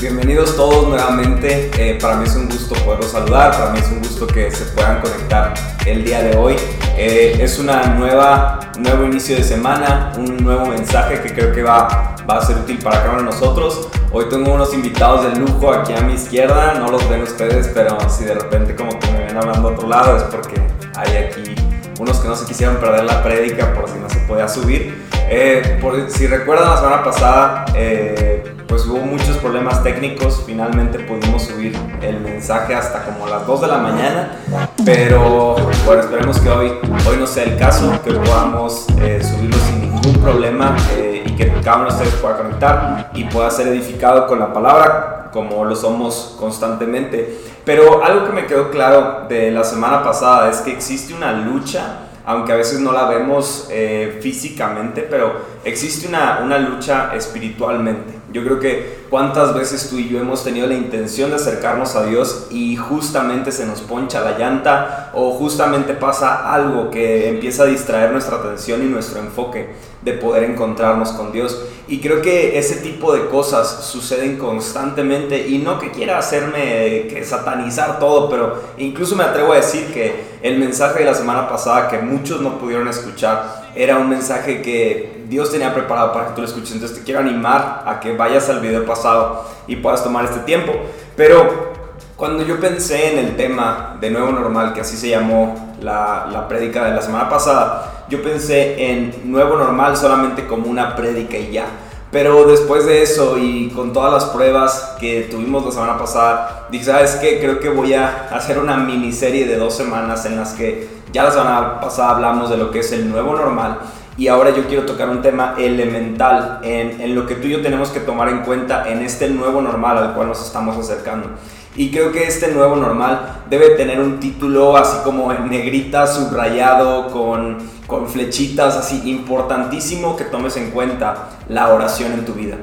Bienvenidos todos nuevamente. Eh, para mí es un gusto poderlos saludar, para mí es un gusto que se puedan conectar el día de hoy. Eh, es una nueva, nuevo inicio de semana, un nuevo mensaje que creo que va, va a ser útil para cada uno de nosotros. Hoy tengo unos invitados de lujo aquí a mi izquierda, no los ven ustedes, pero si de repente como que me ven hablando a otro lado es porque hay aquí unos que no se quisieron perder la prédica por si no se podía subir. Eh, por, si recuerdan la semana pasada, eh, pues hubo muchos problemas técnicos, finalmente pudimos subir el mensaje hasta como las 2 de la mañana, pero bueno, esperemos que hoy, hoy no sea el caso, que podamos eh, subirlo sin ningún problema y que cada uno de ustedes pueda conectar y pueda ser edificado con la palabra como lo somos constantemente. Pero algo que me quedó claro de la semana pasada es que existe una lucha, aunque a veces no la vemos eh, físicamente, pero existe una, una lucha espiritualmente. Yo creo que cuántas veces tú y yo hemos tenido la intención de acercarnos a Dios y justamente se nos poncha la llanta o justamente pasa algo que empieza a distraer nuestra atención y nuestro enfoque de poder encontrarnos con Dios. Y creo que ese tipo de cosas suceden constantemente y no que quiera hacerme que satanizar todo, pero incluso me atrevo a decir que el mensaje de la semana pasada que muchos no pudieron escuchar era un mensaje que Dios tenía preparado para que tú lo escuches. Entonces te quiero animar a que vayas al video pasado y puedas tomar este tiempo. Pero cuando yo pensé en el tema de nuevo normal, que así se llamó la, la prédica de la semana pasada, yo pensé en nuevo normal solamente como una prédica y ya. Pero después de eso y con todas las pruebas que tuvimos la semana pasada, dije, ¿sabes qué? Creo que voy a hacer una miniserie de dos semanas en las que ya la semana pasada hablamos de lo que es el nuevo normal y ahora yo quiero tocar un tema elemental en, en lo que tú y yo tenemos que tomar en cuenta en este nuevo normal al cual nos estamos acercando. Y creo que este nuevo normal debe tener un título así como en negrita, subrayado, con, con flechitas, así importantísimo que tomes en cuenta la oración en tu vida.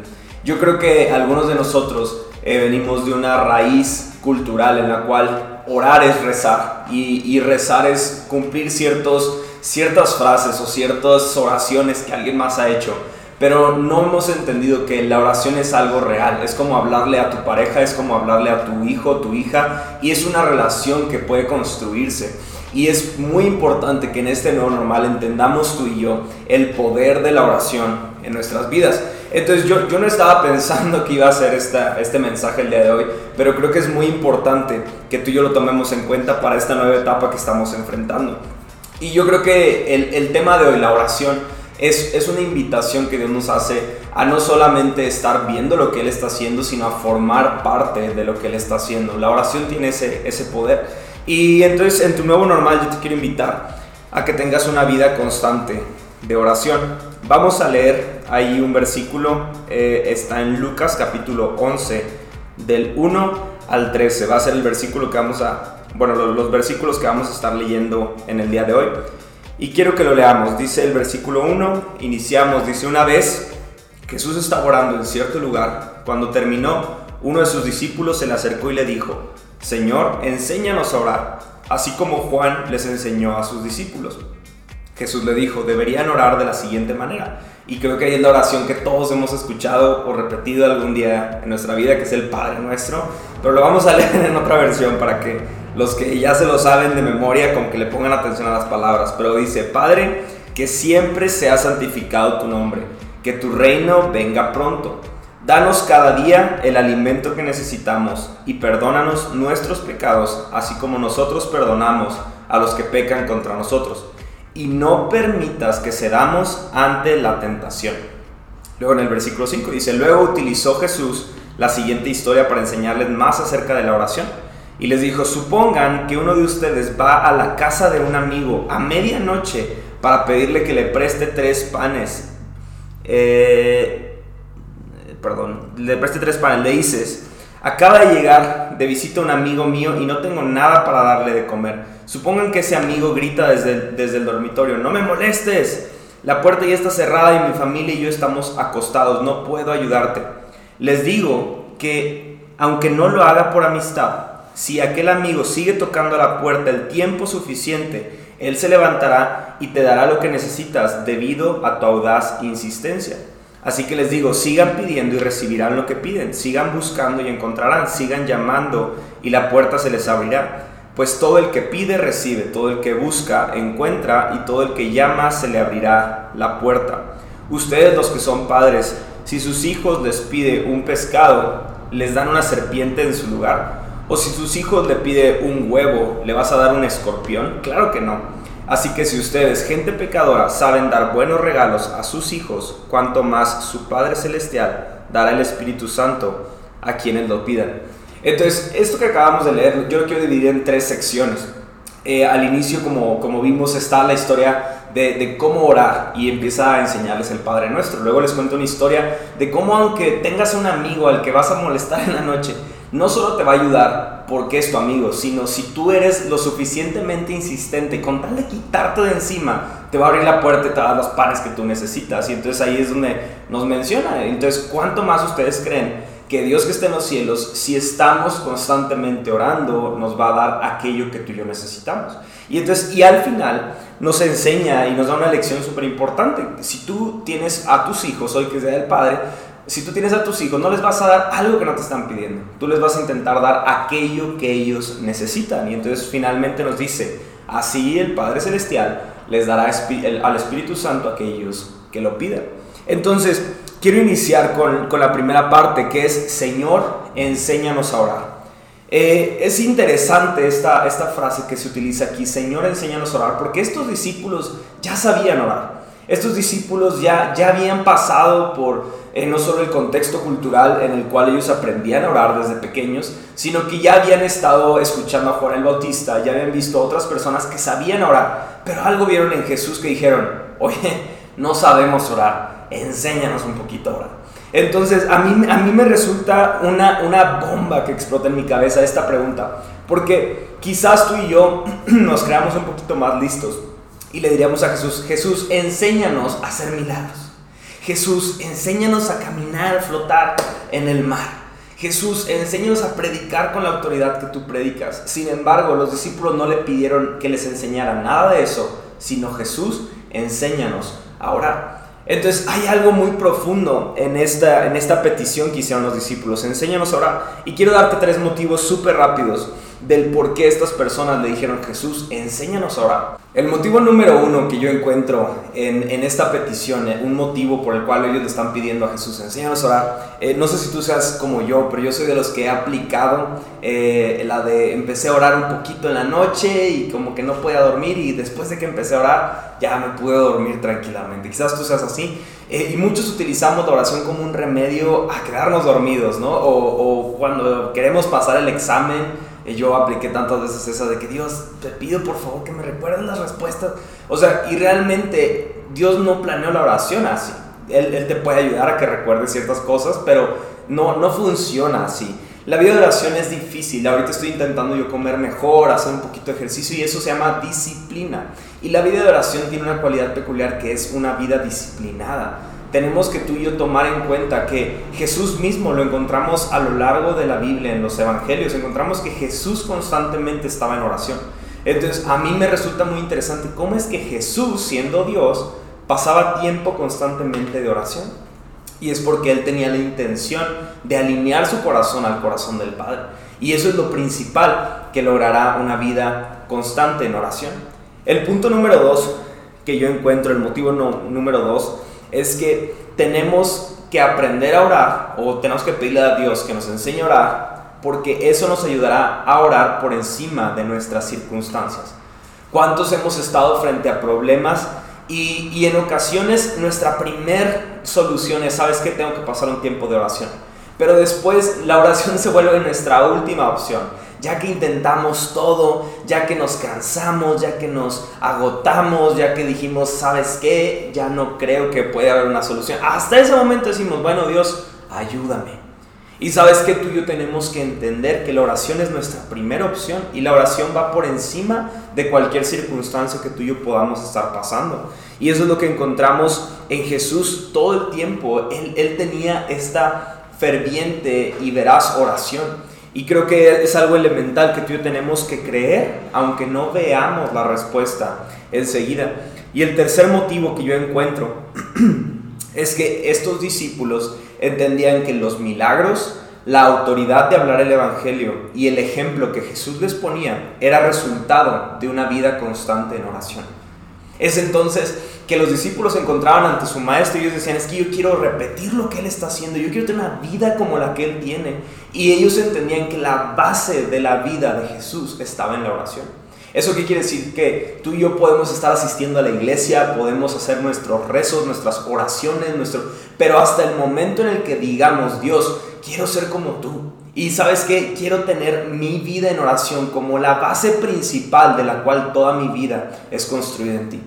Yo creo que algunos de nosotros eh, venimos de una raíz cultural en la cual orar es rezar y, y rezar es cumplir ciertos, ciertas frases o ciertas oraciones que alguien más ha hecho pero no hemos entendido que la oración es algo real, es como hablarle a tu pareja, es como hablarle a tu hijo, tu hija, y es una relación que puede construirse. Y es muy importante que en este nuevo normal entendamos tú y yo el poder de la oración en nuestras vidas. Entonces yo, yo no estaba pensando que iba a ser esta, este mensaje el día de hoy, pero creo que es muy importante que tú y yo lo tomemos en cuenta para esta nueva etapa que estamos enfrentando. Y yo creo que el, el tema de hoy, la oración, es, una invitación que Dios nos hace a no solamente estar viendo lo que Él está haciendo, sino a formar parte de lo que Él está haciendo. La oración tiene ese, ese poder. Y entonces en tu nuevo normal yo te quiero invitar a que tengas una vida constante de oración. Vamos a leer ahí un versículo, eh, está en Lucas capítulo 11, del 1 al 13. Va a ser el versículo que vamos a, bueno, los versículos que vamos a estar leyendo en el día de hoy. Y quiero que lo leamos. Dice el versículo 1, iniciamos, dice, una vez Jesús estaba orando en cierto lugar. Cuando terminó, uno de sus discípulos se le acercó y le dijo, Señor, enséñanos a orar, así como Juan les enseñó a sus discípulos. Jesús le dijo, deberían orar de la siguiente manera. Y creo que ahí es la oración que todos hemos escuchado o repetido algún día en nuestra vida, que es el Padre nuestro. Pero lo vamos a leer en otra versión para que los que ya se lo saben de memoria, como que le pongan atención a las palabras, pero dice, Padre, que siempre sea santificado tu nombre, que tu reino venga pronto. Danos cada día el alimento que necesitamos y perdónanos nuestros pecados, así como nosotros perdonamos a los que pecan contra nosotros. Y no permitas que cedamos ante la tentación. Luego en el versículo 5 dice, luego utilizó Jesús la siguiente historia para enseñarles más acerca de la oración y les dijo, supongan que uno de ustedes va a la casa de un amigo a medianoche para pedirle que le preste tres panes. Eh, perdón, le preste tres panes. Le dices, acaba de llegar de visita un amigo mío y no tengo nada para darle de comer. Supongan que ese amigo grita desde, desde el dormitorio, no me molestes. La puerta ya está cerrada y mi familia y yo estamos acostados, no puedo ayudarte. Les digo que aunque no lo haga por amistad, si aquel amigo sigue tocando la puerta el tiempo suficiente, él se levantará y te dará lo que necesitas debido a tu audaz insistencia. Así que les digo, sigan pidiendo y recibirán lo que piden, sigan buscando y encontrarán, sigan llamando y la puerta se les abrirá. Pues todo el que pide recibe, todo el que busca encuentra y todo el que llama se le abrirá la puerta. Ustedes los que son padres, si sus hijos les pide un pescado, les dan una serpiente en su lugar. O si sus hijos le pide un huevo, ¿le vas a dar un escorpión? Claro que no. Así que si ustedes, gente pecadora, saben dar buenos regalos a sus hijos, cuanto más su Padre Celestial dará el Espíritu Santo a quienes lo pidan. Entonces, esto que acabamos de leer, yo lo quiero dividir en tres secciones. Eh, al inicio, como, como vimos, está la historia de, de, cómo orar y empieza a enseñarles el Padre Nuestro. Luego les cuento una historia de cómo aunque tengas un amigo al que vas a molestar en la noche, no solo te va a ayudar porque es tu amigo, sino si tú eres lo suficientemente insistente con tal de quitarte de encima, te va a abrir la puerta y te va a dar los panes que tú necesitas. Y entonces ahí es donde nos menciona. Entonces, ¿cuánto más ustedes creen que Dios que esté en los cielos, si estamos constantemente orando, nos va a dar aquello que tú y yo necesitamos? Y entonces, y al final nos enseña y nos da una lección súper importante. Si tú tienes a tus hijos, hoy que sea el Padre, si tú tienes a tus hijos, no les vas a dar algo que no te están pidiendo. Tú les vas a intentar dar aquello que ellos necesitan. Y entonces finalmente nos dice, así el Padre Celestial les dará al Espíritu Santo a aquellos que lo pidan. Entonces, quiero iniciar con, con la primera parte, que es, Señor, enséñanos a orar. Eh, es interesante esta, esta frase que se utiliza aquí, Señor, enséñanos a orar, porque estos discípulos ya sabían orar. Estos discípulos ya, ya habían pasado por eh, no solo el contexto cultural en el cual ellos aprendían a orar desde pequeños, sino que ya habían estado escuchando a Juan el Bautista, ya habían visto a otras personas que sabían orar, pero algo vieron en Jesús que dijeron, oye, no sabemos orar, enséñanos un poquito a orar. Entonces, a mí, a mí me resulta una, una bomba que explota en mi cabeza esta pregunta, porque quizás tú y yo nos creamos un poquito más listos y le diríamos a Jesús, Jesús, enséñanos a hacer milagros. Jesús, enséñanos a caminar, flotar en el mar. Jesús, enséñanos a predicar con la autoridad que tú predicas. Sin embargo, los discípulos no le pidieron que les enseñara nada de eso, sino Jesús, enséñanos a orar. Entonces hay algo muy profundo en esta, en esta petición que hicieron los discípulos. Enséñanos a orar. Y quiero darte tres motivos súper rápidos del por qué estas personas le dijeron Jesús, enséñanos a orar. El motivo número uno que yo encuentro en, en esta petición, eh, un motivo por el cual ellos le están pidiendo a Jesús, enséñanos a orar, eh, no sé si tú seas como yo, pero yo soy de los que he aplicado eh, la de empecé a orar un poquito en la noche y como que no podía dormir y después de que empecé a orar ya me pude dormir tranquilamente. Quizás tú seas así. y muchos utilizamos la oración como un remedio a quedarnos dormidos, ¿no? O, cuando queremos pasar el examen yo apliqué tantas veces esa de que Dios, te pido por favor que me recuerden las respuestas. O sea, y realmente Dios no planeó la oración así. Él, él te puede ayudar a que recuerdes ciertas cosas, pero no, no funciona así. La vida de oración es difícil. Ahorita estoy intentando yo comer mejor, hacer un poquito de ejercicio y eso se llama disciplina. Y la vida de oración tiene una cualidad peculiar que es una vida disciplinada tenemos que tú y yo tomar en cuenta que Jesús mismo lo encontramos a lo largo de la Biblia, en los Evangelios, encontramos que Jesús constantemente estaba en oración. Entonces, a mí me resulta muy interesante cómo es que Jesús, siendo Dios, pasaba tiempo constantemente de oración. Y es porque Él tenía la intención de alinear su corazón al corazón del Padre. Y eso es lo principal que logrará una vida constante en oración. El punto número dos que yo encuentro, el motivo número dos, es que tenemos que aprender a orar o tenemos que pedirle a Dios que nos enseñe a orar porque eso nos ayudará a orar por encima de nuestras circunstancias. ¿Cuántos hemos estado frente a problemas y, y en ocasiones nuestra primer solución es, sabes que tengo que pasar un tiempo de oración? Pero después la oración se vuelve nuestra última opción ya que intentamos todo, ya que nos cansamos, ya que nos agotamos, ya que dijimos, ¿sabes qué? Ya no creo que pueda haber una solución. Hasta ese momento decimos, bueno Dios, ayúdame. Y sabes que tú y yo tenemos que entender que la oración es nuestra primera opción y la oración va por encima de cualquier circunstancia que tú y yo podamos estar pasando. Y eso es lo que encontramos en Jesús todo el tiempo. Él, él tenía esta ferviente y veraz oración. Y creo que es algo elemental que tú y yo tenemos que creer, aunque no veamos la respuesta enseguida. Y el tercer motivo que yo encuentro es que estos discípulos entendían que los milagros, la autoridad de hablar el Evangelio y el ejemplo que Jesús les ponía era resultado de una vida constante en oración. Es entonces que los discípulos se encontraban ante su maestro y ellos decían, es que yo quiero repetir lo que él está haciendo, yo quiero tener una vida como la que él tiene. Y ellos entendían que la base de la vida de Jesús estaba en la oración. ¿Eso qué quiere decir? Que tú y yo podemos estar asistiendo a la iglesia, podemos hacer nuestros rezos, nuestras oraciones, nuestro... pero hasta el momento en el que digamos, Dios, quiero ser como tú. Y sabes qué, quiero tener mi vida en oración como la base principal de la cual toda mi vida es construida en ti.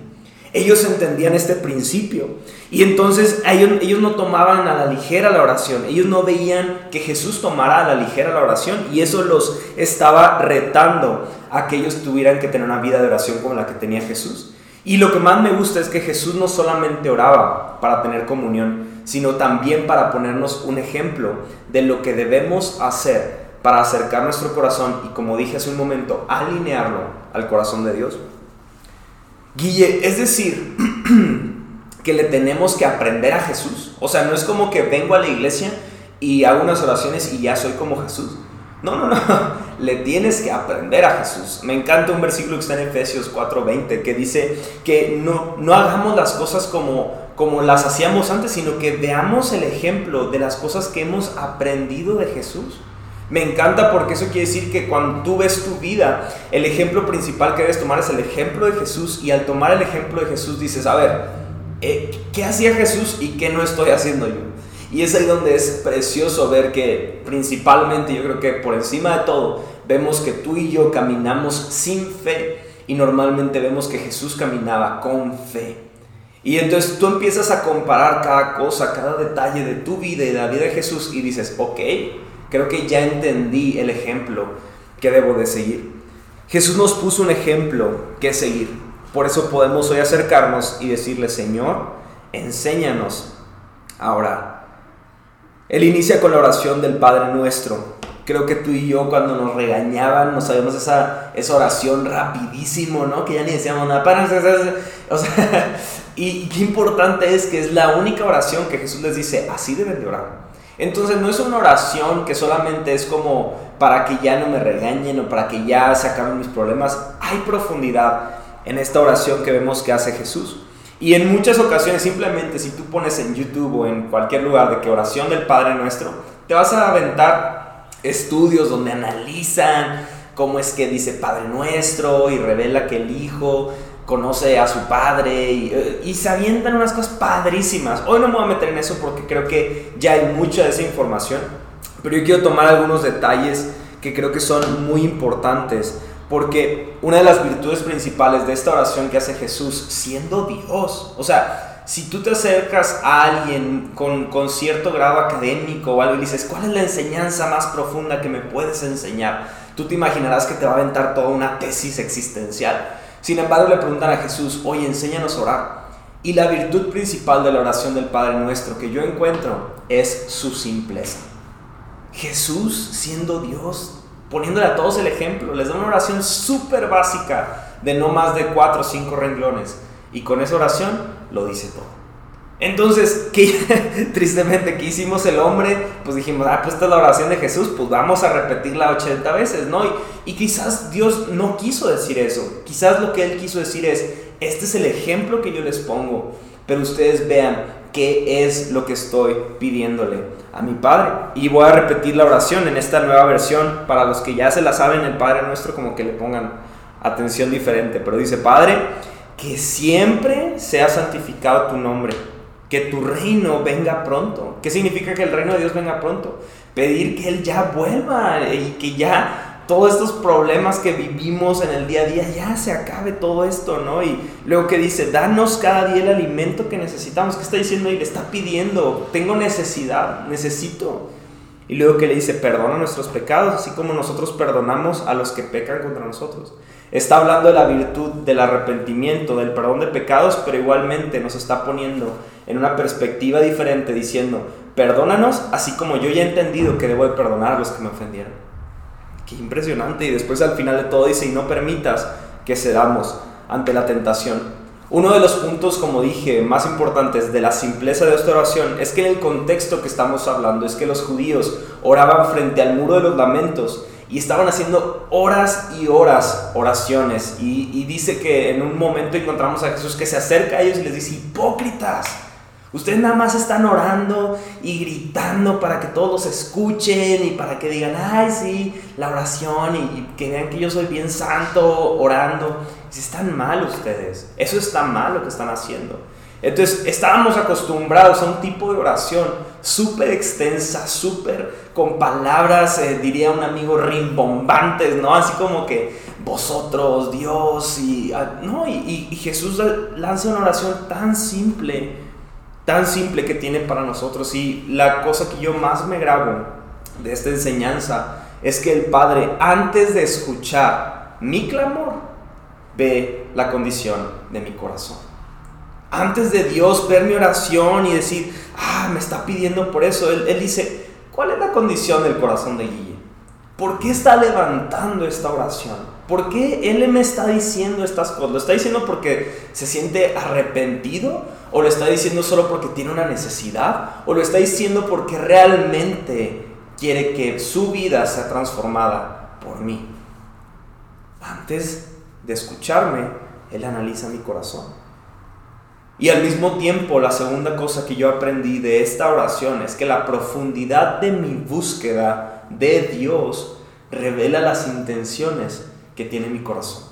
Ellos entendían este principio y entonces ellos, ellos, no tomaban a la ligera la oración, ellos no veían que Jesús tomara a la ligera la oración y eso los estaba retando a que ellos tuvieran que tener una vida de oración como la que tenía Jesús. Y lo que más me gusta es que Jesús no solamente oraba para tener comunión, sino también para ponernos un ejemplo de lo que debemos hacer para acercar nuestro corazón y como dije hace un momento, alinearlo al corazón de Dios. Guille, es decir, que le tenemos que aprender a Jesús. O sea, no es como que vengo a la iglesia y hago unas oraciones y ya soy como Jesús. No, no, no. Le tienes que aprender a Jesús. Me encanta un versículo que está en Efesios 4:20 que dice que no, no hagamos las cosas como, como las hacíamos antes, sino que veamos el ejemplo de las cosas que hemos aprendido de Jesús. Me encanta porque eso quiere decir que cuando tú ves tu vida, el ejemplo principal que debes tomar es el ejemplo de Jesús y al tomar el ejemplo de Jesús dices, a ver, eh, ¿qué hacía Jesús y qué no estoy haciendo yo? Y es ahí donde es precioso ver que principalmente yo creo que por encima de todo vemos que tú y yo caminamos sin fe y normalmente vemos que Jesús caminaba con fe. Y entonces tú empiezas a comparar cada cosa, cada detalle de tu vida y de la vida de Jesús y dices, ok, Creo que ya entendí el ejemplo que debo de seguir. Jesús nos puso un ejemplo que seguir. Por eso podemos hoy acercarnos y decirle, Señor, enséñanos a orar. Él inicia con la oración del Padre nuestro. Creo que tú y yo cuando nos regañaban, nos sabíamos esa, esa oración rapidísimo, ¿no? Que ya ni decíamos nada. O sea, y qué importante es que es la única oración que Jesús les dice, así deben de orar. Entonces no es una oración que solamente es como para que ya no me regañen o para que ya se acaben mis problemas. Hay profundidad en esta oración que vemos que hace Jesús. Y en muchas ocasiones simplemente si tú pones en YouTube o en cualquier lugar de que oración del Padre Nuestro, te vas a aventar estudios donde analizan cómo es que dice Padre Nuestro y revela que el Hijo conoce a su padre y, y, se avientan unas cosas padrísimas. Hoy no me voy a meter en eso porque creo que ya hay mucha de esa información, pero yo quiero tomar algunos detalles que creo que son muy importantes porque una de las virtudes principales de esta oración que hace Jesús siendo Dios, o sea, si tú te acercas a alguien con, con cierto grado académico o algo y dices, ¿cuál es la enseñanza más profunda que me puedes enseñar? Tú te imaginarás que te va a aventar toda una tesis existencial. Sin embargo, le preguntan a Jesús, oye, enséñanos a orar. Y la virtud principal de la oración del Padre Nuestro que yo encuentro es su simpleza. Jesús, siendo Dios, poniéndole a todos el ejemplo, les da una oración súper básica de no más de cuatro o cinco renglones. Y con esa oración lo dice todo. Entonces, ¿qué, tristemente, ¿qué hicimos el hombre? Pues dijimos, ah, pues esta es la oración de Jesús, pues vamos a repetirla 80 veces, ¿no? Y, quizás Dios no quiso decir eso. Quizás lo que Él quiso decir es, este es el ejemplo que yo les pongo, pero ustedes vean qué es lo que estoy pidiéndole a mi Padre. Y voy a repetir la oración en esta nueva versión, para los que ya se la saben, el Padre nuestro, como que le pongan atención diferente. Pero dice, Padre, que siempre sea santificado tu nombre que tu reino venga pronto. ¿Qué significa que el reino de Dios venga pronto? Pedir que Él ya vuelva y que ya todos estos problemas que vivimos en el día a día, ya se acabe todo esto, ¿no? Y luego que dice, danos cada día el alimento que necesitamos. ¿Qué está diciendo? Y le está pidiendo, tengo necesidad, necesito. Y luego que le dice, perdona nuestros pecados, así como nosotros perdonamos a los que pecan contra nosotros. Está hablando de la virtud del arrepentimiento, del perdón de pecados, pero igualmente nos está poniendo en una perspectiva diferente diciendo, perdónanos así como yo ya he entendido que debo de perdonar a los que me ofendieron. Impresionante. Y después al final de todo dice, y no permitas que cedamos ante la tentación. Uno de los puntos, como dije, más importantes de la simpleza de esta oración es que en el contexto que estamos hablando es que los judíos oraban frente al muro de los lamentos y estaban haciendo horas y horas oraciones. Y, dice que en un momento encontramos a Jesús que se acerca a ellos y les dice, hipócritas, ustedes nada más están orando y gritando para que todos escuchen y para que digan, ay, sí, la oración y, que vean que yo soy bien santo orando. Si están mal ustedes, eso está mal lo que están haciendo. Entonces estábamos acostumbrados a un tipo de oración súper extensa, súper con palabras, eh, diría un amigo, rimbombantes, ¿no? Así como que vosotros, Dios, y, ah, ¿no? y, y Jesús lanza una oración tan simple, tan simple que tiene para nosotros. Y la cosa que yo más me grabo de esta enseñanza es que el Padre, antes de escuchar mi clamor, ve la condición de mi corazón antes de Dios ver mi oración y decir, ah, me está pidiendo por eso, él, dice, ¿cuál es la condición del corazón de Guille? ¿Por qué está levantando esta oración? ¿Por qué Él me está diciendo estas cosas? ¿Lo está diciendo porque se siente arrepentido? ¿O lo está diciendo solo porque tiene una necesidad? ¿O lo está diciendo porque realmente quiere que su vida sea transformada por mí? Antes de escucharme, Él analiza mi corazón. Y al mismo tiempo, la segunda cosa que yo aprendí de esta oración es que la profundidad de mi búsqueda de Dios revela las intenciones que tiene mi corazón.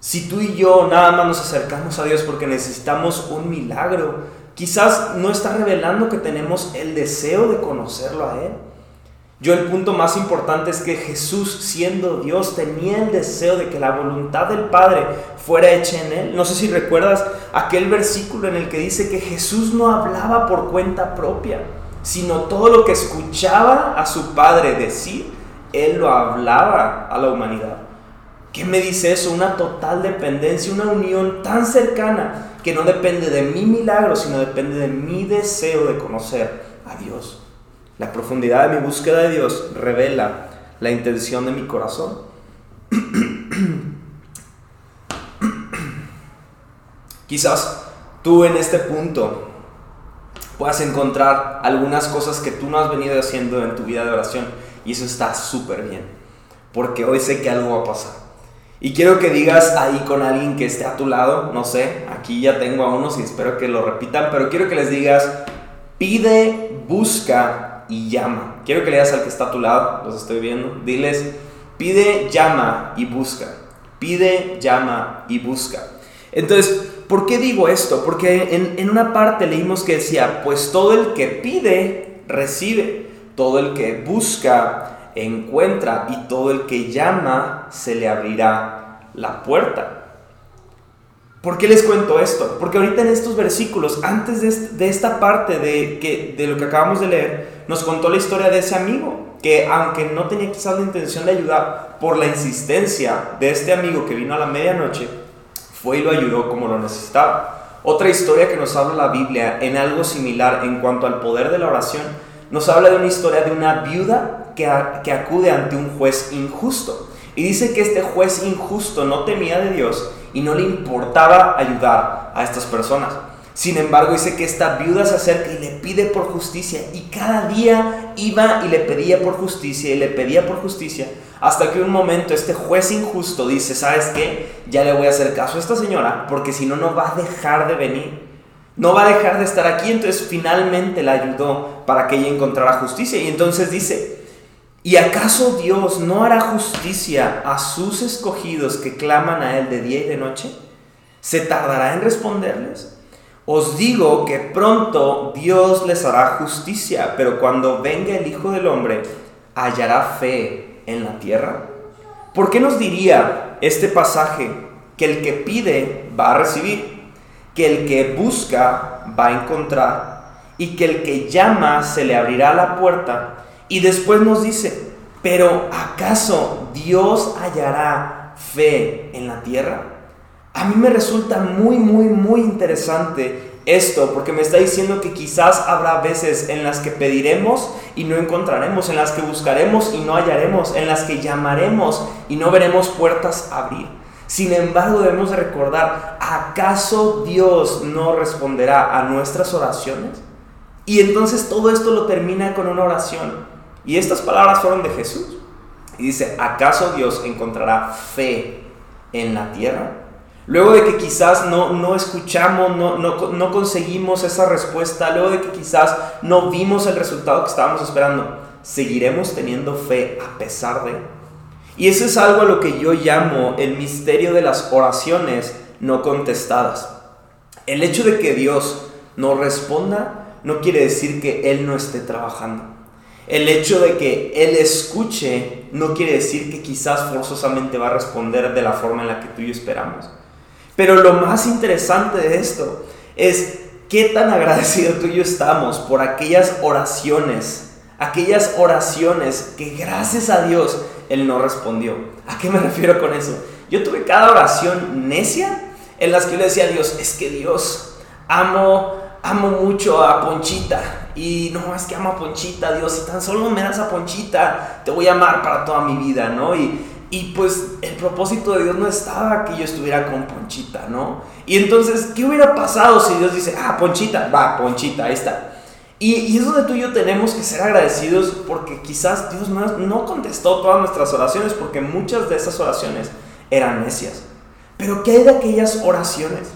Si tú y yo nada más nos acercamos a Dios porque necesitamos un milagro, quizás no está revelando que tenemos el deseo de conocerlo a Él. Yo el punto más importante es que Jesús, siendo Dios, tenía el deseo de que la voluntad del Padre fuera hecha en Él. No sé si recuerdas aquel versículo en el que dice que Jesús no hablaba por cuenta propia, sino todo lo que escuchaba a su Padre decir, Él lo hablaba a la humanidad. ¿Qué me dice eso? Una total dependencia, una unión tan cercana que no depende de mi milagro, sino depende de mi deseo de conocer a Dios. La profundidad de mi búsqueda de Dios revela la intención de mi corazón. Quizás tú en este punto puedas encontrar algunas cosas que tú no has venido haciendo en tu vida de oración y eso está súper bien, porque hoy sé que algo va a pasar. Y quiero que digas ahí con alguien que esté a tu lado, no sé, aquí ya tengo a unos y espero que lo repitan, pero quiero que les digas, pide, busca y llama. Quiero que leas al que está a tu lado, los estoy viendo. Diles, pide, llama y busca. Pide, llama y busca. Entonces, ¿por qué digo esto? Porque en, en una parte leímos que decía, pues todo el que pide, recibe. Todo el que busca, encuentra. Y todo el que llama, se le abrirá la puerta. ¿Por qué les cuento esto? Porque ahorita en estos versículos, antes de, esta parte de, que, de lo que acabamos de leer, nos contó la historia de ese amigo, que aunque no tenía quizás la intención de ayudar, por la insistencia de este amigo que vino a la medianoche, fue y lo ayudó como lo necesitaba. Otra historia que nos habla la Biblia en algo similar en cuanto al poder de la oración, nos habla de una historia de una viuda que, acude ante un juez injusto. Y dice que este juez injusto no temía de Dios y no le importaba ayudar a estas personas. Sin embargo, dice que esta viuda se acerca y le pide por justicia y cada día iba y le pedía por justicia y le pedía por justicia hasta que un momento este juez injusto dice, ¿sabes qué? Ya le voy a hacer caso a esta señora porque si no, no va a dejar de venir. No va a dejar de estar aquí. Entonces finalmente la ayudó para que ella encontrara justicia. Y entonces dice, ¿Y acaso Dios no hará justicia a sus escogidos que claman a Él de día y de noche? ¿Se tardará en responderles? Os digo que pronto Dios les hará justicia, pero cuando venga el Hijo del Hombre, ¿hallará fe en la tierra? ¿Por qué nos diría este pasaje que el que pide va a recibir, que el que busca va a encontrar y que el que llama se le abrirá la puerta? Y después nos dice, pero ¿acaso Dios hallará fe en la tierra? A mí me resulta muy, muy, muy interesante esto, porque me está diciendo que quizás habrá veces en las que pediremos y no encontraremos, en las que buscaremos y no hallaremos, en las que llamaremos y no veremos puertas abrir. Sin embargo, debemos recordar, ¿acaso Dios no responderá a nuestras oraciones? Y entonces todo esto lo termina con una oración. Y estas palabras fueron de Jesús. Y dice, ¿acaso Dios encontrará fe en la tierra? Luego de que quizás no, no escuchamos, no, no, no conseguimos esa respuesta, luego de que quizás no vimos el resultado que estábamos esperando, ¿seguiremos teniendo fe a pesar de? Y eso es algo a lo que yo llamo el misterio de las oraciones no contestadas. El hecho de que Dios no responda no quiere decir que Él no esté trabajando. El hecho de que Él escuche no quiere decir que quizás forzosamente va a responder de la forma en la que tú y yo esperamos. Pero lo más interesante de esto es qué tan agradecido tú y yo estamos por aquellas oraciones, aquellas oraciones que gracias a Dios Él no respondió. ¿A qué me refiero con eso? Yo tuve cada oración necia en las que yo le decía a Dios, es que Dios, amo, amo mucho a Ponchita. Y no, es que amo a Ponchita, Dios, si tan solo me das a Ponchita, te voy a amar para toda mi vida, ¿no? Y, y pues el propósito de Dios no estaba que yo estuviera con Ponchita, ¿no? Y entonces, ¿qué hubiera pasado si Dios dice, ah, Ponchita, va, Ponchita, ahí está? Y, y es donde tú y yo tenemos que ser agradecidos porque quizás Dios no, no contestó todas nuestras oraciones porque muchas de esas oraciones eran necias. Pero ¿qué hay de aquellas oraciones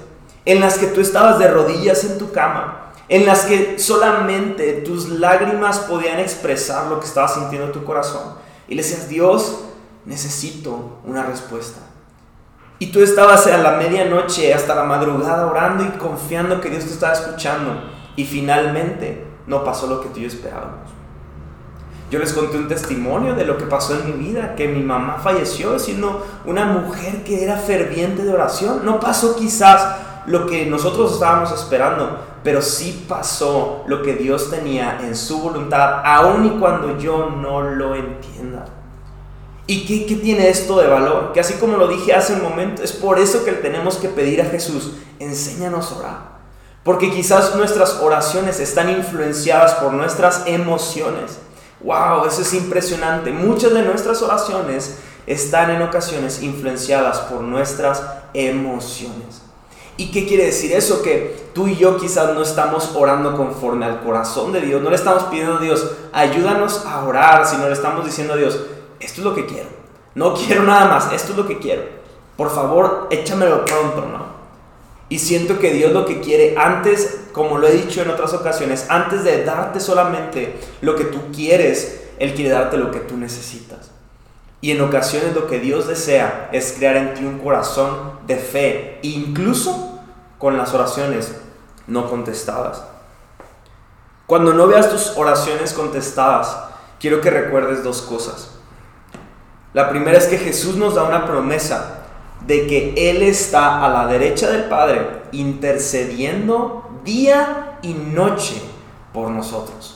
en las que tú estabas de rodillas en tu cama? En las que solamente tus lágrimas podían expresar lo que estaba sintiendo tu corazón. Y le decías, Dios, necesito una respuesta. Y tú estabas a la medianoche hasta la madrugada orando y confiando que Dios te estaba escuchando. Y finalmente no pasó lo que tú y yo esperábamos. Yo les conté un testimonio de lo que pasó en mi vida, que mi mamá falleció siendo una mujer que era ferviente de oración. No pasó quizás lo que nosotros estábamos esperando, pero sí pasó lo que Dios tenía en su voluntad, aun y cuando yo no lo entienda. ¿Y qué, qué, tiene esto de valor? Que así como lo dije hace un momento, es por eso que tenemos que pedir a Jesús, enséñanos a orar. Porque quizás nuestras oraciones están influenciadas por nuestras emociones. Wow, eso es impresionante. Muchas de nuestras oraciones están en ocasiones influenciadas por nuestras emociones. ¿Y qué quiere decir eso? Que tú y yo quizás no estamos orando conforme al corazón de Dios. No le estamos pidiendo a Dios, ayúdanos a orar, sino le estamos diciendo a Dios, esto es lo que quiero. No quiero nada más, esto es lo que quiero. Por favor, échamelo pronto, ¿no? Y siento que Dios lo que quiere antes, como lo he dicho en otras ocasiones, antes de darte solamente lo que tú quieres, Él quiere darte lo que tú necesitas. Y en ocasiones lo que Dios desea es crear en ti un corazón de fe, incluso con las oraciones no contestadas. Cuando no veas tus oraciones contestadas, quiero que recuerdes dos cosas. La primera es que Jesús nos da una promesa de que Él está a la derecha del Padre intercediendo día y noche por nosotros.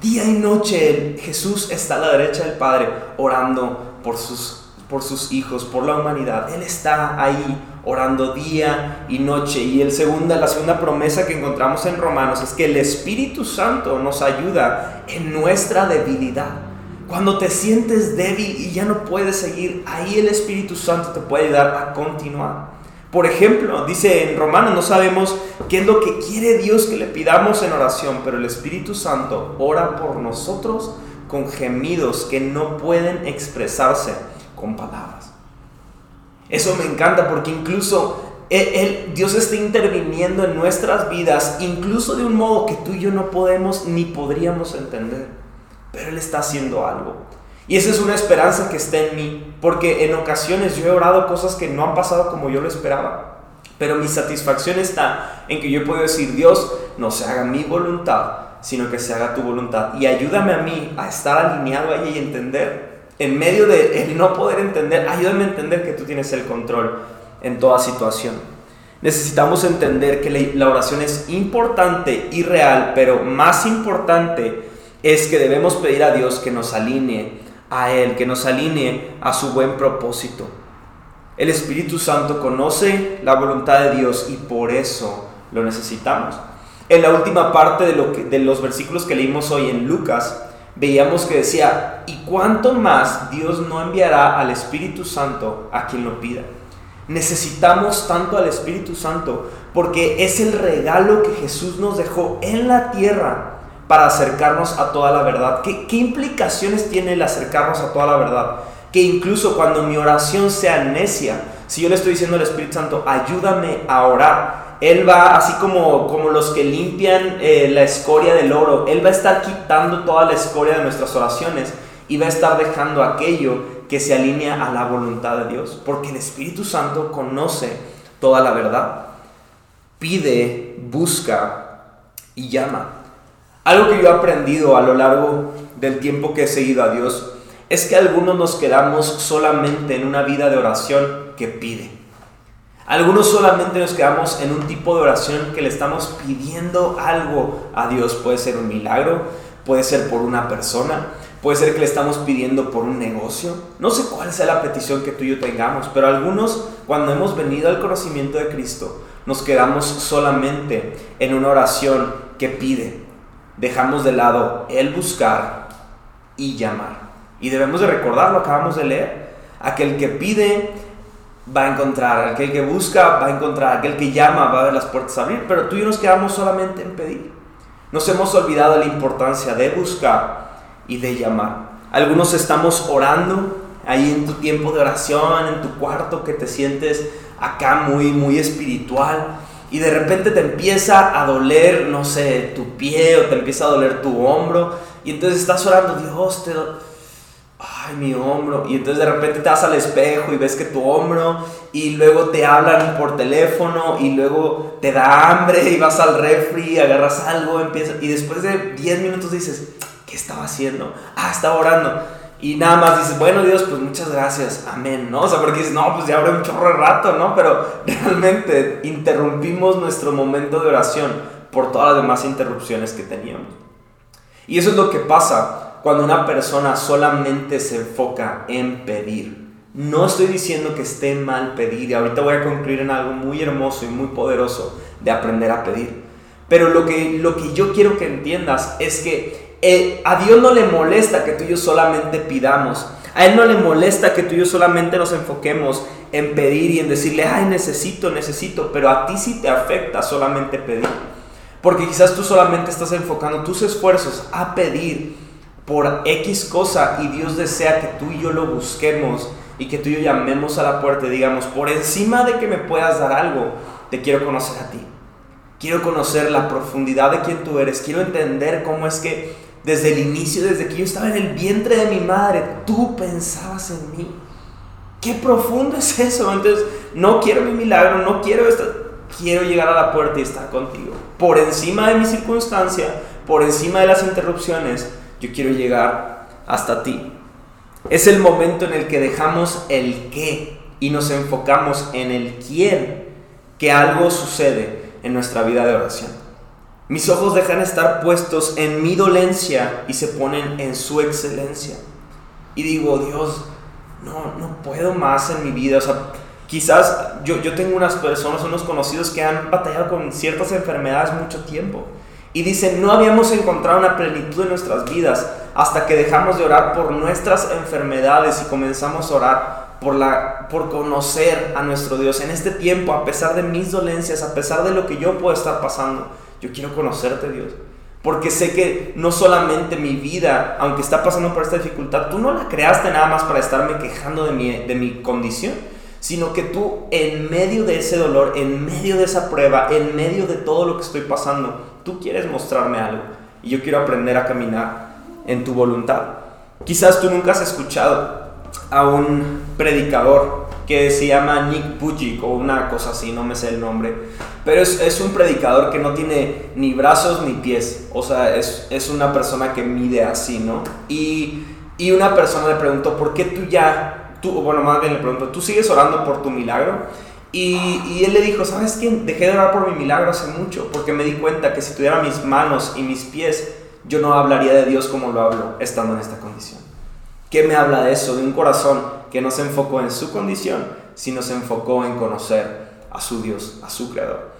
Día y noche Jesús está a la derecha del Padre orando por sus, por sus hijos, por la humanidad. Él está ahí orando día y noche. Y el segunda, la segunda promesa que encontramos en Romanos es que el Espíritu Santo nos ayuda en nuestra debilidad. Cuando te sientes débil y ya no puedes seguir, ahí el Espíritu Santo te puede ayudar a continuar. Por ejemplo, dice en Romanos, no sabemos qué es lo que quiere Dios que le pidamos en oración, pero el Espíritu Santo ora por nosotros con gemidos que no pueden expresarse con palabras. Eso me encanta porque incluso Dios está interviniendo en nuestras vidas, incluso de un modo que tú y yo no podemos ni podríamos entender pero Él está haciendo algo. Y esa es una esperanza que está en mí, porque en ocasiones yo he orado cosas que no han pasado como yo lo esperaba. Pero mi satisfacción está en que yo puedo decir, Dios, no se haga mi voluntad, sino que se haga tu voluntad. Y ayúdame a mí a estar alineado ahí y entender. En medio de el no poder entender, ayúdame a entender que tú tienes el control en toda situación. Necesitamos entender que la oración es importante y real, pero más importante es que debemos pedir a Dios que nos alinee a Él, que nos alinee a su buen propósito. El Espíritu Santo conoce la voluntad de Dios y por eso lo necesitamos. En la última parte de, lo de los versículos que leímos hoy en Lucas, veíamos que decía, ¿y cuánto más Dios no enviará al Espíritu Santo a quien lo pida? Necesitamos tanto al Espíritu Santo porque es el regalo que Jesús nos dejó en la tierra para acercarnos a toda la verdad. ¿Qué, ¿Qué, implicaciones tiene el acercarnos a toda la verdad? Que incluso cuando mi oración sea necia, si yo le estoy diciendo al Espíritu Santo, ayúdame a orar, Él va, así como, como los que limpian eh, la escoria del oro, Él va a estar quitando toda la escoria de nuestras oraciones y va a estar dejando aquello que se alinea a la voluntad de Dios, porque el Espíritu Santo conoce toda la verdad, pide, busca y llama. Algo que yo he aprendido a lo largo del tiempo que he seguido a Dios es que algunos nos quedamos solamente en una vida de oración que pide. Algunos solamente nos quedamos en un tipo de oración que le estamos pidiendo algo a Dios. Puede ser un milagro, puede ser por una persona, Puede ser que le estamos pidiendo por un negocio. No sé cuál sea la petición que tú y yo tengamos, pero algunos cuando hemos venido al conocimiento de Cristo nos quedamos solamente en una oración que pide. Dejamos de lado el buscar y llamar. Y debemos de recordar, lo acabamos de leer. Aquel que pide va a encontrar, aquel que busca va a encontrar, aquel que llama va a ver las puertas abrir, pero tú y yo nos quedamos solamente en pedir. Nos hemos olvidado la importancia de buscar y de llamar. Algunos estamos orando ahí en tu tiempo de oración, en tu cuarto, que te sientes acá muy, muy espiritual. Y de repente te empieza a doler, no sé, tu pie o te empieza a doler tu hombro. Y entonces estás orando, Dios, te... Ay, mi hombro. Y entonces de repente te vas al espejo y ves que tu hombro. Y luego te hablan por teléfono. Y luego te da hambre y vas al refri, agarras algo, empieza. Y después de 10 minutos dices, ¿qué estaba haciendo? Ah, estaba orando. Y nada más dices, bueno Dios, pues muchas gracias, amén, ¿no? O sea, porque dices, no, pues ya habrá un chorro de rato, ¿no? Pero realmente interrumpimos nuestro momento de oración por todas las demás interrupciones que teníamos. Y eso es lo que pasa cuando una persona solamente se enfoca en pedir. No estoy diciendo que esté mal pedir, y ahorita voy a concluir en algo muy hermoso y muy poderoso de aprender a pedir. Pero lo que, lo que yo quiero que entiendas es que eh, a Dios no le molesta que tú y yo solamente pidamos. A Él no le molesta que tú y yo solamente nos enfoquemos en pedir y en decirle, ay, necesito, necesito, pero a ti sí te afecta solamente pedir. Porque quizás tú solamente estás enfocando tus esfuerzos a pedir por X cosa y Dios desea que tú y yo lo busquemos y que tú y yo llamemos a la puerta y digamos, por encima de que me puedas dar algo, te quiero conocer a ti. Quiero conocer la profundidad de quién tú eres. Quiero entender cómo es que desde el inicio, desde que yo estaba en el vientre de mi madre, tú pensabas en mí. Qué profundo es eso. Entonces, no quiero mi milagro, no quiero esto. Quiero llegar a la puerta y estar contigo. Por encima de mi circunstancia, por encima de las interrupciones, yo quiero llegar hasta ti. Es el momento en el que dejamos el qué y nos enfocamos en el quién, que algo sucede en nuestra vida de oración. Mis ojos dejan de estar puestos en mi dolencia y se ponen en su excelencia. Y digo, Dios, no, no puedo más en mi vida. O sea, quizás yo, yo tengo unas personas, unos conocidos que han batallado con ciertas enfermedades mucho tiempo. Y dicen, no habíamos encontrado una plenitud en nuestras vidas hasta que dejamos de orar por nuestras enfermedades y comenzamos a orar por, la, por conocer a nuestro Dios. En este tiempo, a pesar de mis dolencias, a pesar de lo que yo puedo estar pasando, yo quiero conocerte, Dios. Porque sé que no solamente mi vida, aunque está pasando por esta dificultad, tú no la creaste nada más para estarme quejando de mi, de mi condición, sino que tú en medio de ese dolor, en medio de esa prueba, en medio de todo lo que estoy pasando, tú quieres mostrarme algo. Y yo quiero aprender a caminar en tu voluntad. Quizás tú nunca has escuchado a un predicador que se llama Nick Bujic o una cosa así, no me sé el nombre. Pero es, es un predicador que no tiene ni brazos ni pies. O sea, es, es una persona que mide así, ¿no? Y, y, una persona le preguntó, ¿por qué tú ya, tú, bueno, más bien le preguntó, ¿tú sigues orando por tu milagro? Y, y, él le dijo, ¿sabes qué? Dejé de orar por mi milagro hace mucho, porque me di cuenta que si tuviera mis manos y mis pies, yo no hablaría de Dios como lo hablo estando en esta condición. ¿Qué me habla de eso? De un corazón que no se enfocó en su condición, sino se enfocó en conocer a su Dios, a su Creador.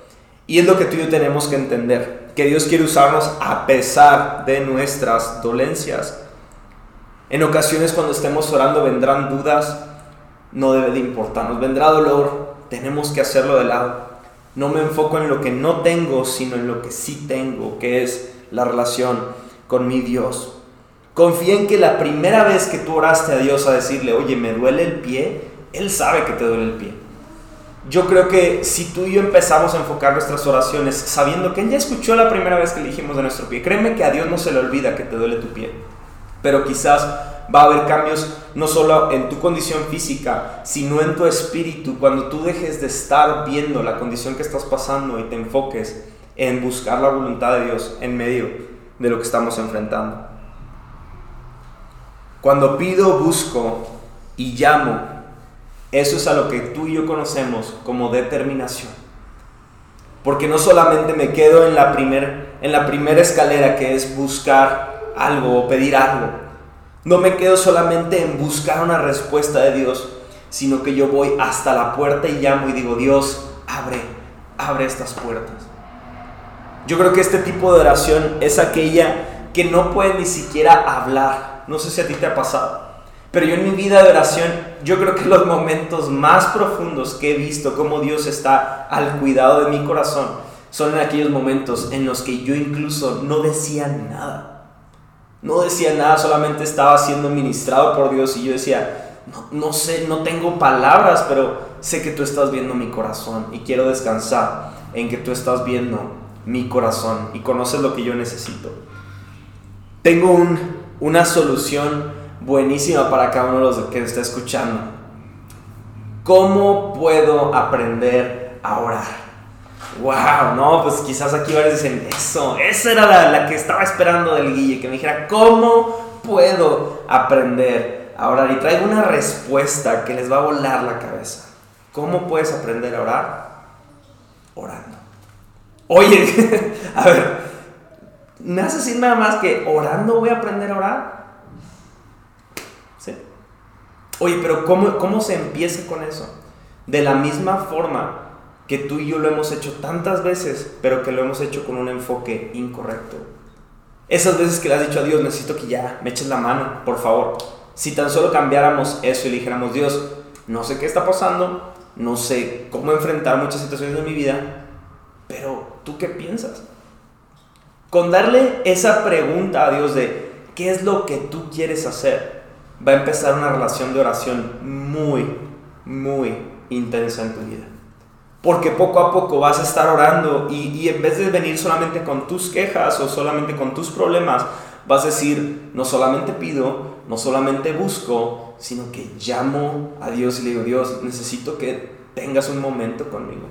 Y es lo que tú y yo tenemos que entender, que Dios quiere usarnos a pesar de nuestras dolencias. En ocasiones cuando estemos orando vendrán dudas, no debe de importarnos, vendrá dolor, tenemos que hacerlo de lado. No me enfoco en lo que no tengo, sino en lo que sí tengo, que es la relación con mi Dios. Confía en que la primera vez que tú oraste a Dios a decirle, oye, me duele el pie, Él sabe que te duele el pie. Yo creo que si tú y yo empezamos a enfocar nuestras oraciones sabiendo que Él ya escuchó la primera vez que le dijimos de nuestro pie, créeme que a Dios no se le olvida que te duele tu pie. Pero quizás va a haber cambios no solo en tu condición física, sino en tu espíritu, cuando tú dejes de estar viendo la condición que estás pasando y te enfoques en buscar la voluntad de Dios en medio de lo que estamos enfrentando. Cuando pido, busco y llamo, eso es a lo que tú y yo conocemos como determinación. Porque no solamente me quedo en la, primer, en la primera escalera que es buscar algo o pedir algo. No me quedo solamente en buscar una respuesta de Dios, sino que yo voy hasta la puerta y llamo y digo, Dios, abre, abre estas puertas. Yo creo que este tipo de oración es aquella que no puede ni siquiera hablar. No sé si a ti te ha pasado. Pero yo en mi vida de oración, yo creo que los momentos más profundos que he visto cómo Dios está al cuidado de mi corazón son en aquellos momentos en los que yo incluso no decía nada. No decía nada, solamente estaba siendo ministrado por Dios y yo decía, no, no sé, no tengo palabras, pero sé que tú estás viendo mi corazón y quiero descansar en que tú estás viendo mi corazón y conoces lo que yo necesito. Tengo un, una solución buenísima para cada uno de los que está escuchando. ¿Cómo puedo aprender a orar? Wow, no, pues quizás aquí varios dicen, eso, esa era la, la que estaba esperando del Guille, que me dijera, ¿cómo puedo aprender a orar? Y traigo una respuesta que les va a volar la cabeza. ¿Cómo puedes aprender a orar? Orando. Oye, a ver, ¿me haces decir nada más que orando voy a aprender a orar? ¿Sí? Oye, pero ¿cómo, ¿cómo se empieza con eso? De la misma forma que tú y yo lo hemos hecho tantas veces, pero que lo hemos hecho con un enfoque incorrecto. Esas veces que le has dicho a Dios, necesito que ya me eches la mano, por favor. Si tan solo cambiáramos eso y dijéramos, Dios, no sé qué está pasando, no sé cómo enfrentar muchas situaciones de mi vida, pero ¿tú qué piensas? Con darle esa pregunta a Dios de qué es lo que tú quieres hacer, va a empezar una relación de oración muy, muy intensa en tu vida. Porque poco a poco vas a estar orando y, en vez de venir solamente con tus quejas o solamente con tus problemas, vas a decir, no solamente pido, no solamente busco, sino que llamo a Dios y le digo, Dios, necesito que tengas un momento conmigo.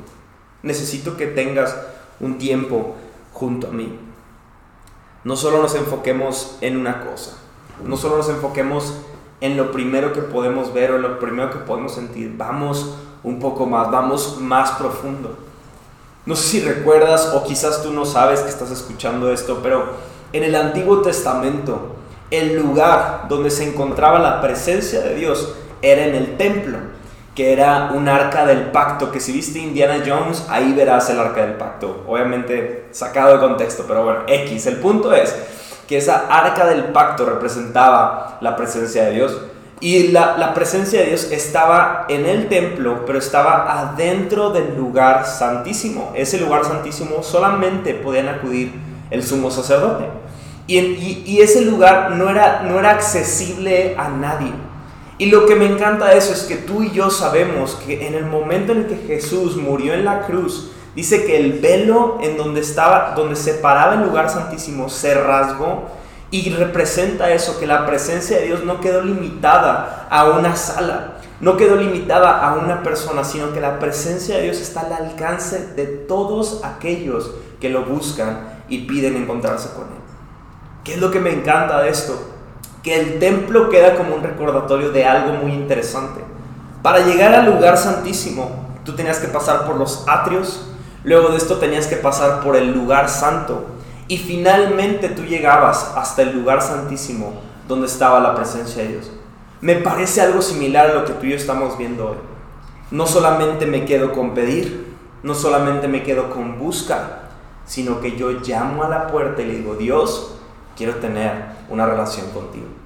Necesito que tengas un tiempo junto a mí. No solo nos enfoquemos en una cosa, no solo nos enfoquemos en lo primero que podemos ver o en lo primero que podemos sentir, vamos un poco más, vamos más profundo. No sé si recuerdas o quizás tú no sabes que estás escuchando esto, pero en el Antiguo Testamento el lugar donde se encontraba la presencia de Dios era en el templo que era un arca del pacto, que si viste Indiana Jones, ahí verás el arca del pacto. Obviamente sacado de contexto, pero bueno, X. El punto es que esa arca del pacto representaba la presencia de Dios. Y la, la, presencia de Dios estaba en el templo, pero estaba adentro del lugar santísimo. Ese lugar santísimo solamente podían acudir el sumo sacerdote. Y, y, ese lugar no era, no era accesible a nadie. Y lo que me encanta de eso es que tú y yo sabemos que en el momento en el que Jesús murió en la cruz, dice que el velo en donde estaba, donde separaba el lugar santísimo, se rasgó y representa eso, que la presencia de Dios no quedó limitada a una sala, no quedó limitada a una persona, sino que la presencia de Dios está al alcance de todos aquellos que lo buscan y piden encontrarse con Él. ¿Qué es lo que me encanta de esto? El templo queda como un recordatorio de algo muy interesante. Para llegar al lugar santísimo, tú tenías que pasar por los atrios, luego de esto tenías que pasar por el lugar santo y finalmente tú llegabas hasta el lugar santísimo donde estaba la presencia de Dios. Me parece algo similar a lo que tú y yo estamos viendo hoy. No solamente me quedo con pedir, no solamente me quedo con buscar, sino que yo llamo a la puerta y le digo, Dios, quiero tener una relación contigo.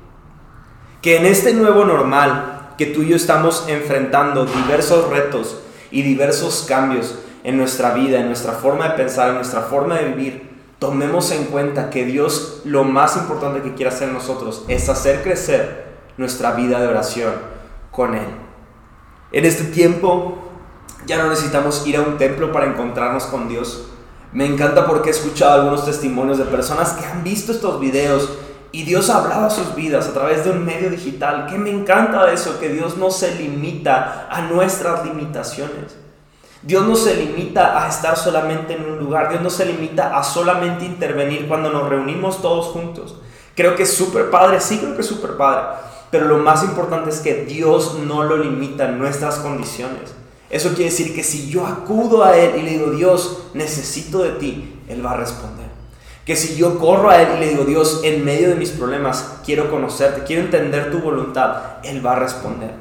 Que en este nuevo normal que tú y yo estamos enfrentando diversos retos y diversos cambios en nuestra vida, en nuestra forma de pensar, en nuestra forma de vivir, tomemos en cuenta que Dios lo más importante que quiere hacer en nosotros es hacer crecer nuestra vida de oración con Él. En este tiempo ya no necesitamos ir a un templo para encontrarnos con Dios. Me encanta porque he escuchado algunos testimonios de personas que han visto estos videos y Dios ha hablado a sus vidas a través de un medio digital. Que me encanta eso, que Dios no se limita a nuestras limitaciones. Dios no se limita a estar solamente en un lugar. Dios no se limita a solamente intervenir cuando nos reunimos todos juntos. Creo que es súper padre, sí creo que es súper padre. Pero lo más importante es que Dios no lo limita en nuestras condiciones. Eso quiere decir que si yo acudo a Él y le digo, Dios, necesito de ti, Él va a responder. Que si yo corro a Él y le digo, Dios, en medio de mis problemas, quiero conocerte, quiero entender tu voluntad, Él va a responder.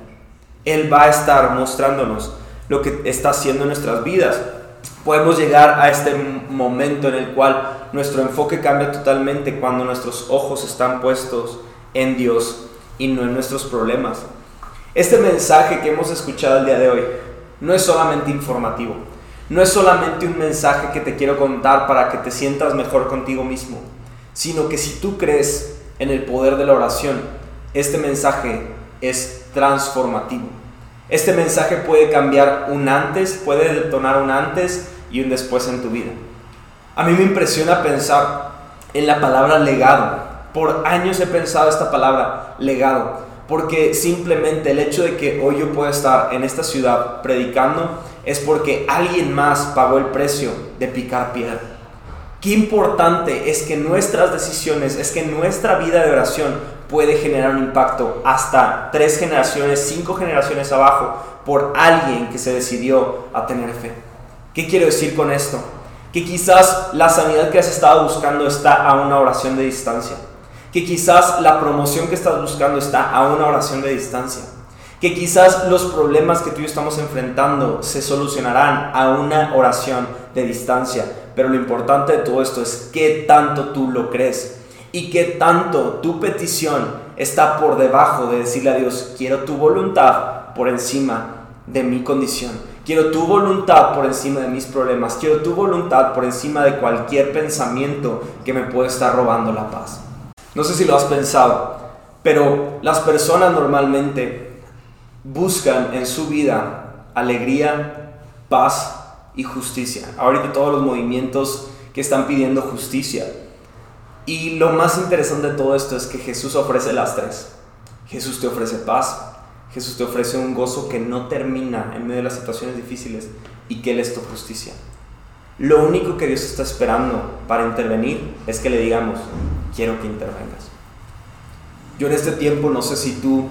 Él va a estar mostrándonos lo que está haciendo en nuestras vidas. Podemos llegar a este momento en el cual nuestro enfoque cambia totalmente cuando nuestros ojos están puestos en Dios y no en nuestros problemas. Este mensaje que hemos escuchado el día de hoy no es solamente informativo, no es solamente un mensaje que te quiero contar para que te sientas mejor contigo mismo, sino que si tú crees en el poder de la oración, este mensaje es transformativo. Este mensaje puede cambiar un antes, puede detonar un antes y un después en tu vida. A mí me impresiona pensar en la palabra legado. Por años he pensado esta palabra legado porque simplemente el hecho de que hoy yo pueda estar en esta ciudad predicando es porque alguien más pagó el precio de picar piedra. Qué importante es que nuestras decisiones, es que nuestra vida de oración puede generar un impacto hasta tres generaciones, cinco generaciones abajo por alguien que se decidió a tener fe. ¿Qué quiero decir con esto? Que quizás la sanidad que has estado buscando está a una oración de distancia que quizás la promoción que estás buscando está a una oración de distancia, que quizás los problemas que tú y yo estamos enfrentando se solucionarán a una oración de distancia, pero lo importante de todo esto es qué tanto tú lo crees y qué tanto tu petición está por debajo de decirle a Dios, quiero tu voluntad por encima de mi condición. Quiero tu voluntad por encima de mis problemas. Quiero tu voluntad por encima de cualquier pensamiento que me pueda estar robando la paz. No sé si lo has pensado, pero las personas normalmente buscan en su vida alegría, paz y justicia. Ahorita todos los movimientos que están pidiendo justicia. Y lo más interesante de todo esto es que Jesús ofrece las tres. Jesús te ofrece paz, Jesús te ofrece un gozo que no termina en medio de las situaciones difíciles y que Él es tu justicia. Lo único que Dios está esperando para intervenir es que le digamos, quiero que intervengas. Yo en este tiempo no sé si tú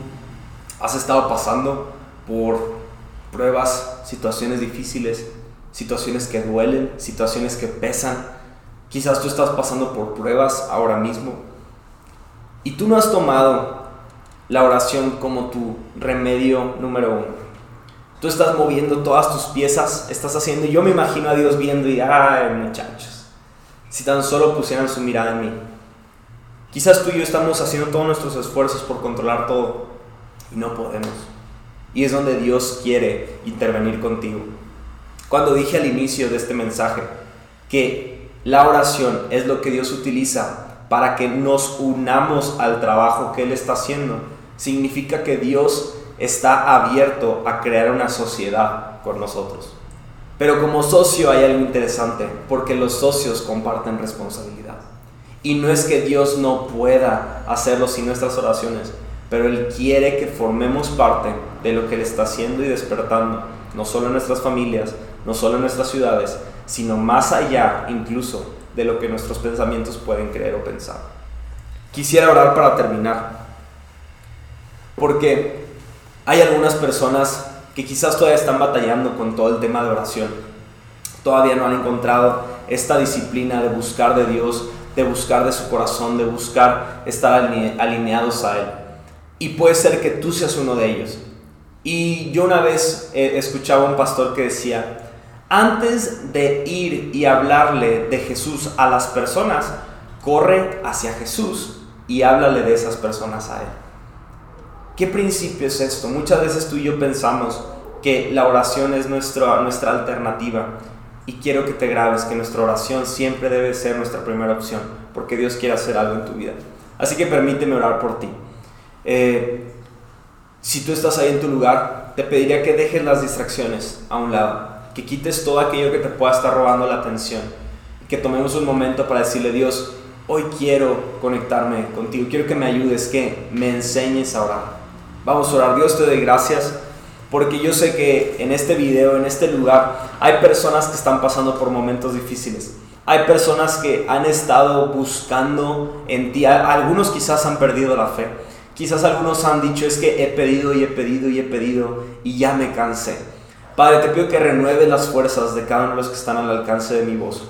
has estado pasando por pruebas, situaciones difíciles, situaciones que duelen, situaciones que pesan. Quizás tú estás pasando por pruebas ahora mismo y tú no has tomado la oración como tu remedio número uno. Tú estás moviendo todas tus piezas, estás haciendo, yo me imagino a Dios viendo y, ay muchachos, si tan solo pusieran su mirada en mí. Quizás tú y yo estamos haciendo todos nuestros esfuerzos por controlar todo y no podemos. Y es donde Dios quiere intervenir contigo. Cuando dije al inicio de este mensaje que la oración es lo que Dios utiliza para que nos unamos al trabajo que Él está haciendo, significa que Dios está abierto a crear una sociedad con nosotros. Pero como socio hay algo interesante, porque los socios comparten responsabilidad. Y no es que Dios no pueda hacerlo sin nuestras oraciones, pero Él quiere que formemos parte de lo que Él está haciendo y despertando, no solo en nuestras familias, no solo en nuestras ciudades, sino más allá incluso de lo que nuestros pensamientos pueden creer o pensar. Quisiera orar para terminar, porque hay algunas personas que quizás todavía están batallando con todo el tema de oración, todavía no han encontrado esta disciplina de buscar de Dios, de buscar de su corazón, de buscar estar alineados a Él. Y puede ser que tú seas uno de ellos. Y yo una vez eh, escuchaba a un pastor que decía, antes de ir y hablarle de Jesús a las personas, corre hacia Jesús y háblale de esas personas a Él. ¿Qué principio es esto? Muchas veces tú y yo pensamos que la oración es nuestra, nuestra alternativa. Y quiero que te grabes que nuestra oración siempre debe ser nuestra primera opción, porque Dios quiere hacer algo en tu vida. Así que permíteme orar por ti. Eh, si tú estás ahí en tu lugar, te pediría que dejes las distracciones a un lado, que quites todo aquello que te pueda estar robando la atención, que tomemos un momento para decirle, Dios, hoy quiero conectarme contigo, quiero que me ayudes, que me enseñes a orar. Vamos a orar, Dios te doy gracias porque yo sé que en este video, en este lugar, hay personas que están pasando por momentos difíciles. Hay personas que han estado buscando en ti, algunos quizás han perdido la fe. Quizás algunos han dicho es que he pedido y he pedido y he pedido y ya me cansé. Padre, te pido que renueve las fuerzas de cada uno de los que están al alcance de mi voz.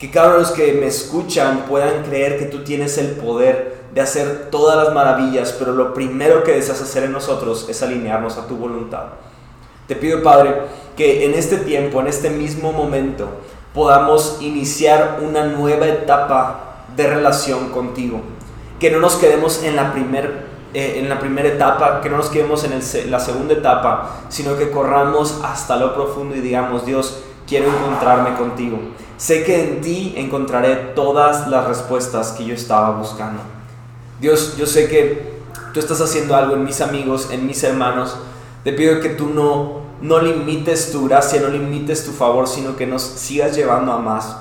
Que cada uno de los que me escuchan puedan creer que tú tienes el poder de hacer todas las maravillas, pero lo primero que deseas hacer en nosotros es alinearnos a tu voluntad. Te pido, Padre, que en este tiempo, en este mismo momento, podamos iniciar una nueva etapa de relación contigo. Que no nos quedemos en la primera eh, en la primera etapa, que no nos quedemos en la segunda etapa, sino que corramos hasta lo profundo y digamos, Dios, quiero encontrarme contigo. Sé que en ti encontraré todas las respuestas que yo estaba buscando. Dios, yo sé que tú estás haciendo algo en mis amigos, en mis hermanos. Te pido que tú no, no limites tu gracia, no limites tu favor, sino que nos sigas llevando a más.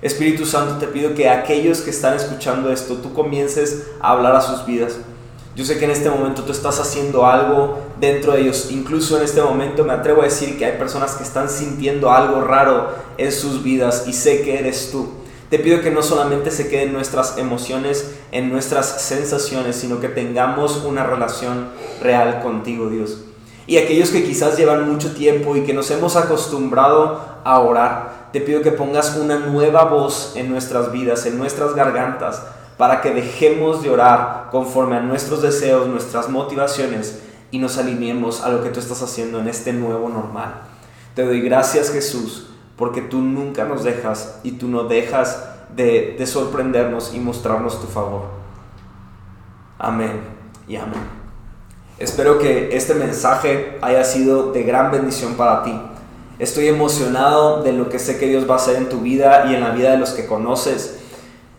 Espíritu Santo, te pido que aquellos que están escuchando esto, tú comiences a hablar a sus vidas. Yo sé que en este momento tú estás haciendo algo dentro de ellos. Incluso en este momento me atrevo a decir que hay personas que están sintiendo algo raro en sus vidas y sé que eres tú. Te pido que no solamente se queden nuestras emociones, en nuestras sensaciones, sino que tengamos una relación real contigo, Dios. Y aquellos que quizás llevan mucho tiempo y que nos hemos acostumbrado a orar, te pido que pongas una nueva voz en nuestras vidas, en nuestras gargantas, para que dejemos de orar conforme a nuestros deseos, nuestras motivaciones y nos alineemos a lo que tú estás haciendo en este nuevo normal. Te doy gracias Jesús porque tú nunca nos dejas y tú no dejas de, de sorprendernos y mostrarnos tu favor. Amén y amén. Espero que este mensaje haya sido de gran bendición para ti. Estoy emocionado de lo que sé que Dios va a hacer en tu vida y en la vida de los que conoces.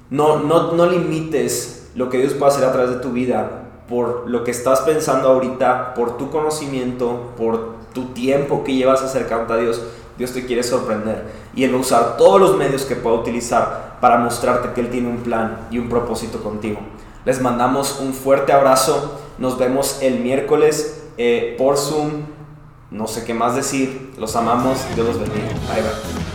No, no, no limites lo que Dios puede hacer a través de tu vida por lo que estás pensando ahorita, por tu conocimiento, por tu tiempo que llevas acercándote a Dios. Dios te quiere sorprender y Él va a usar todos los medios que pueda utilizar para mostrarte que Él tiene un plan y un propósito contigo. Les mandamos un fuerte abrazo. Nos vemos el miércoles eh, por Zoom. No sé qué más decir. Los amamos. Dios los bendiga. Bye bye.